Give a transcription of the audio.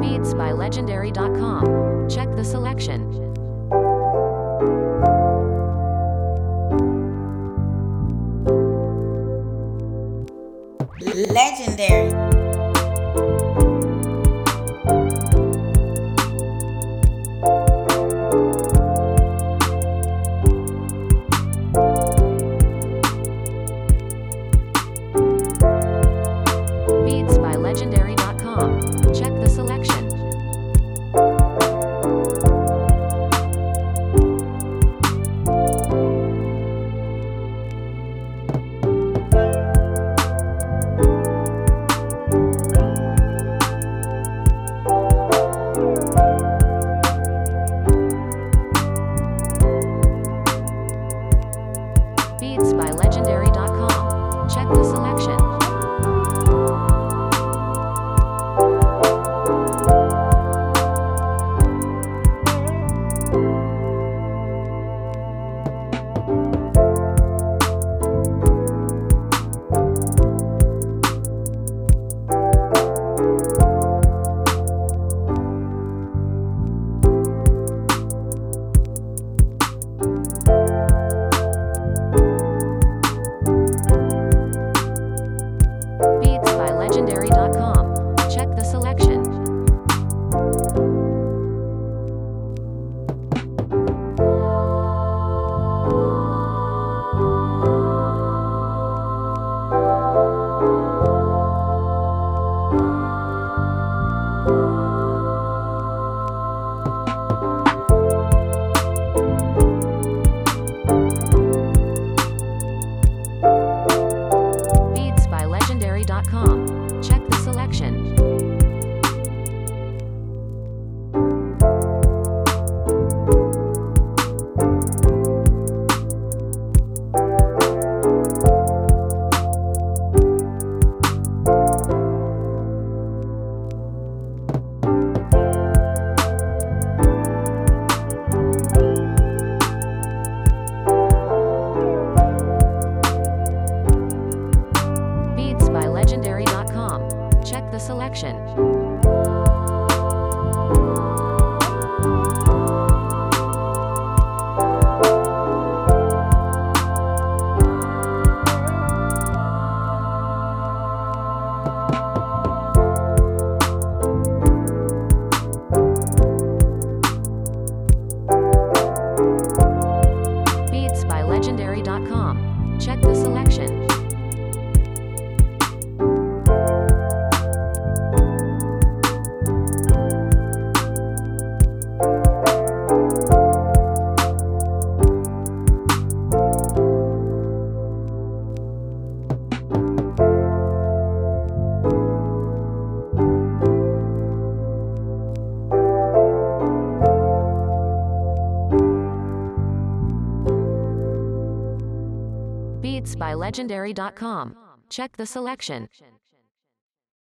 Beats by. Check the selection. Legendary. Check the selection. Beats selection. Beats by Legendary.com. Check the selection.